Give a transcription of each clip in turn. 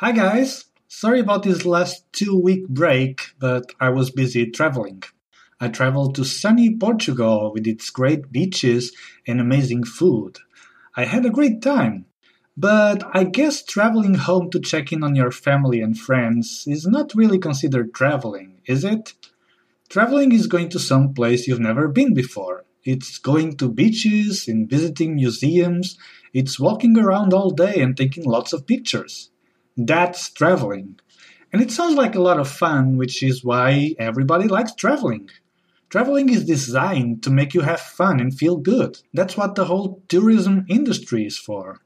Hi guys! Sorry about this last two week break, but I was busy traveling. I traveled to sunny Portugal with its great beaches and amazing food. I had a great time. But I guess traveling home to check in on your family and friends is not really considered traveling, is it? Traveling is going to some place you've never been before. It's going to beaches and visiting museums. It's walking around all day and taking lots of pictures. That's traveling. And it sounds like a lot of fun, which is why everybody likes traveling. Traveling is designed to make you have fun and feel good. That's what the whole tourism industry is for.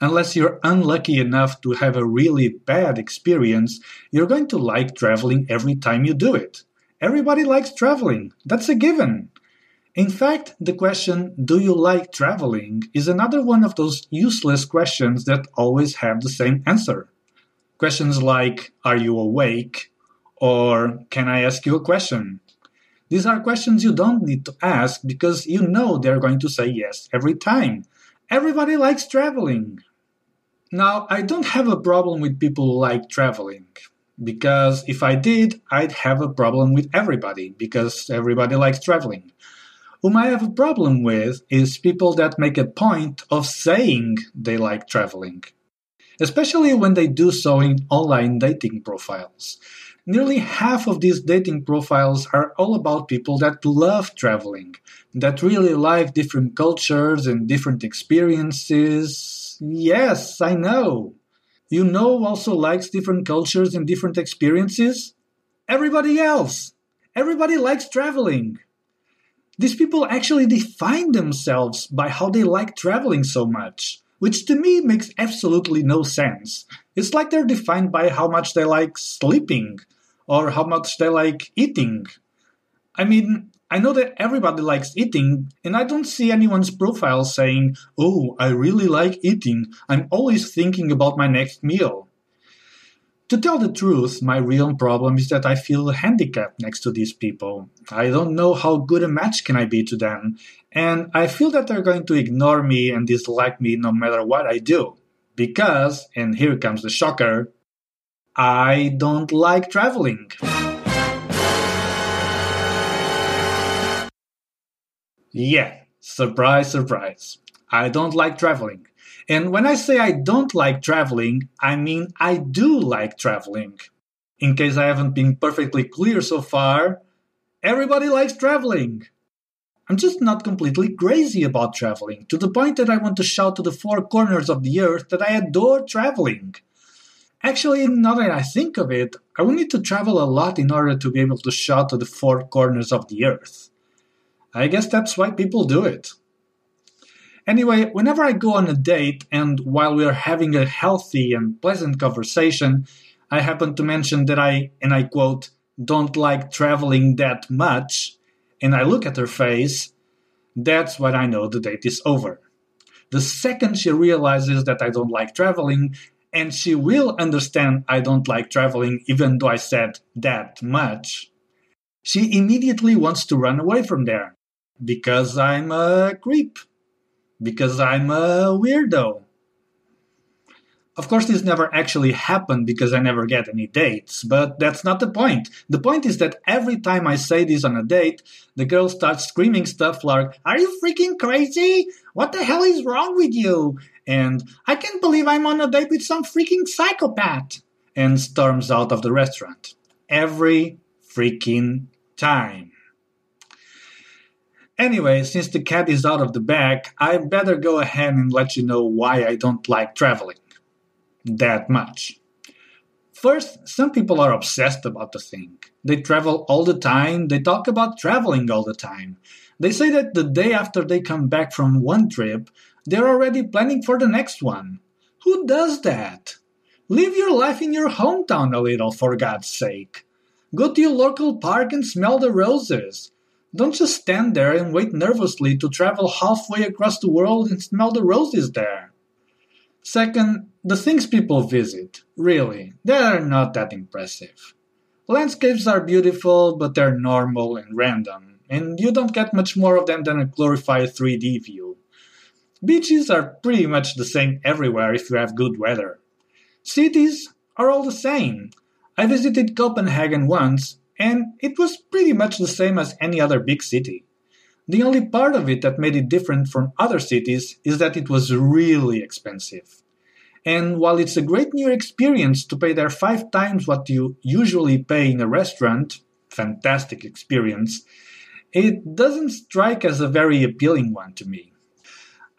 Unless you're unlucky enough to have a really bad experience, you're going to like traveling every time you do it. Everybody likes traveling. That's a given. In fact, the question, do you like traveling, is another one of those useless questions that always have the same answer. Questions like, Are you awake? or Can I ask you a question? These are questions you don't need to ask because you know they're going to say yes every time. Everybody likes traveling. Now, I don't have a problem with people who like traveling because if I did, I'd have a problem with everybody because everybody likes traveling. Whom I have a problem with is people that make a point of saying they like traveling especially when they do so in online dating profiles. Nearly half of these dating profiles are all about people that love traveling, that really like different cultures and different experiences. Yes, I know. You know also likes different cultures and different experiences? Everybody else. Everybody likes traveling. These people actually define themselves by how they like traveling so much which to me makes absolutely no sense. It's like they're defined by how much they like sleeping or how much they like eating. I mean, I know that everybody likes eating, and I don't see anyone's profile saying, Oh, I really like eating. I'm always thinking about my next meal. To tell the truth, my real problem is that I feel handicapped next to these people. I don't know how good a match can I be to them, and I feel that they're going to ignore me and dislike me no matter what I do. Because, and here comes the shocker, I don't like traveling. Yeah, surprise, surprise. I don't like traveling. And when I say I don't like traveling, I mean I do like traveling. In case I haven't been perfectly clear so far, everybody likes traveling. I'm just not completely crazy about traveling, to the point that I want to shout to the four corners of the earth that I adore traveling. Actually, now that I think of it, I would need to travel a lot in order to be able to shout to the four corners of the earth. I guess that's why people do it. Anyway, whenever I go on a date and while we are having a healthy and pleasant conversation, I happen to mention that I, and I quote, don't like traveling that much, and I look at her face, that's when I know the date is over. The second she realizes that I don't like traveling, and she will understand I don't like traveling even though I said that much, she immediately wants to run away from there because I'm a creep, because I'm a weirdo. Of course, this never actually happened because I never get any dates, but that's not the point. The point is that every time I say this on a date, the girl starts screaming stuff like, Are you freaking crazy? What the hell is wrong with you? And I can't believe I'm on a date with some freaking psychopath. And storms out of the restaurant. Every freaking time. Anyway, since the cat is out of the bag, I better go ahead and let you know why I don't like traveling that much. First, some people are obsessed about the thing. They travel all the time, they talk about traveling all the time. They say that the day after they come back from one trip, they're already planning for the next one. Who does that? Live your life in your hometown a little, for God's sake. Go to your local park and smell the roses. Don't just stand there and wait nervously to travel halfway across the world and smell the roses there. Second, the things people visit, really, they're not that impressive. Landscapes are beautiful, but they're normal and random, and you don't get much more of them than a glorified 3D view. Beaches are pretty much the same everywhere if you have good weather. Cities are all the same. I visited Copenhagen once, and it was pretty much the same as any other big city. The only part of it that made it different from other cities is that it was really expensive. And while it's a great new experience to pay there five times what you usually pay in a restaurant, fantastic experience, it doesn't strike as a very appealing one to me.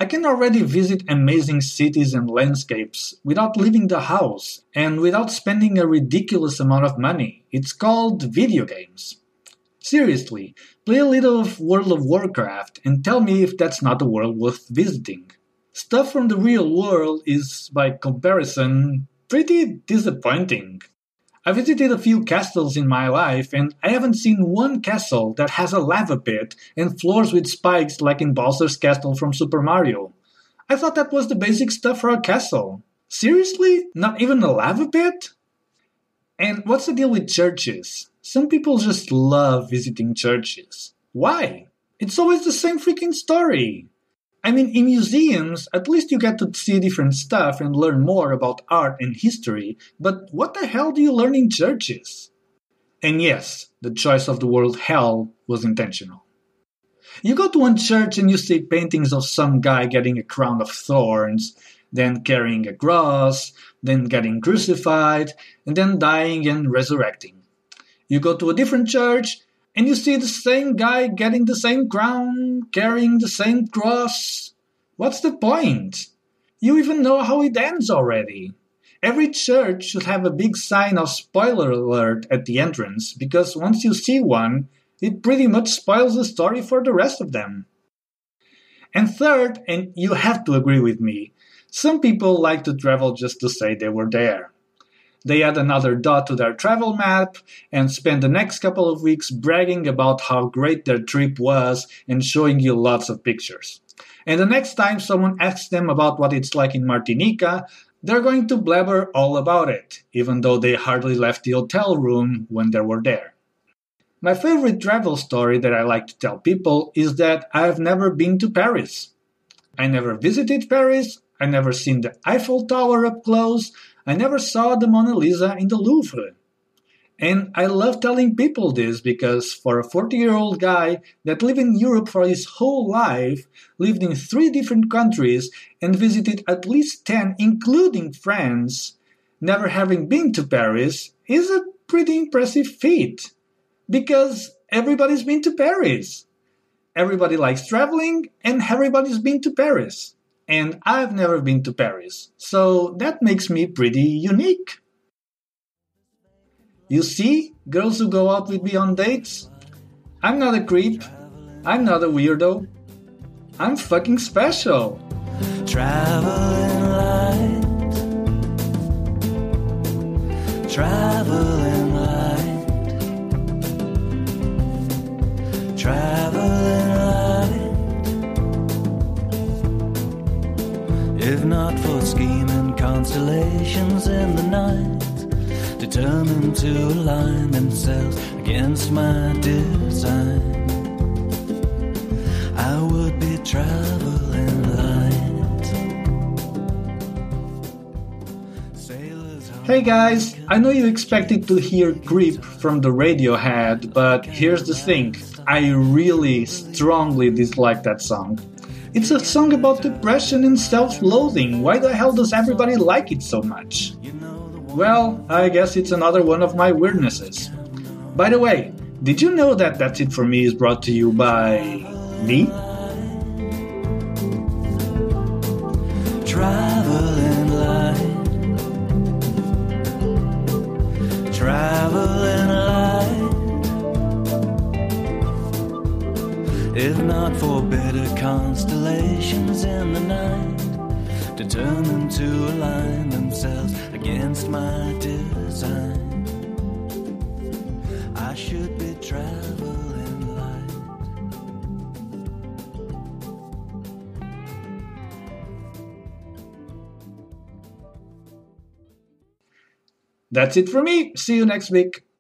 I can already visit amazing cities and landscapes without leaving the house and without spending a ridiculous amount of money. It's called video games. Seriously, play a little of World of Warcraft and tell me if that's not a world worth visiting. Stuff from the real world is, by comparison, pretty disappointing. I visited a few castles in my life, and I haven't seen one castle that has a lava pit and floors with spikes like in Bowser's castle from Super Mario. I thought that was the basic stuff for a castle. Seriously? Not even a lava pit? And what's the deal with churches? Some people just love visiting churches. Why? It's always the same freaking story. I mean, in museums, at least you get to see different stuff and learn more about art and history, but what the hell do you learn in churches? And yes, the choice of the word hell was intentional. You go to one church and you see paintings of some guy getting a crown of thorns, then carrying a cross, then getting crucified, and then dying and resurrecting. You go to a different church and you see the same guy getting the same crown, carrying the same cross. What's the point? You even know how it ends already. Every church should have a big sign of spoiler alert at the entrance because once you see one, it pretty much spoils the story for the rest of them. And third, and you have to agree with me, some people like to travel just to say they were there. They add another dot to their travel map and spend the next couple of weeks bragging about how great their trip was and showing you lots of pictures. And the next time someone asks them about what it's like in Martinica, they're going to blabber all about it, even though they hardly left the hotel room when they were there. My favorite travel story that I like to tell people is that I've never been to Paris. I never visited Paris, I never seen the Eiffel Tower up close, I never saw the Mona Lisa in the Louvre. And I love telling people this because for a 40 year old guy that lived in Europe for his whole life, lived in three different countries, and visited at least 10, including France, never having been to Paris, is a pretty impressive feat. Because everybody's been to Paris. Everybody likes traveling, and everybody's been to Paris and I've never been to Paris, so that makes me pretty unique. You see, girls who go out with me on dates? I'm not a creep. I'm not a weirdo. I'm fucking special. Light. Traveling scheming constellations in the night, determined to align themselves against my design, I would be traveling light. Hey guys, I know you expected to hear Creep from the Radiohead, but here's the thing I really strongly dislike that song. It's a song about depression and self loathing. Why the hell does everybody like it so much? Well, I guess it's another one of my weirdnesses. By the way, did you know that That's It For Me is brought to you by me? Traveling Not for better constellations in the night, determined to align themselves against my design, I should be traveling light. That's it for me. See you next week.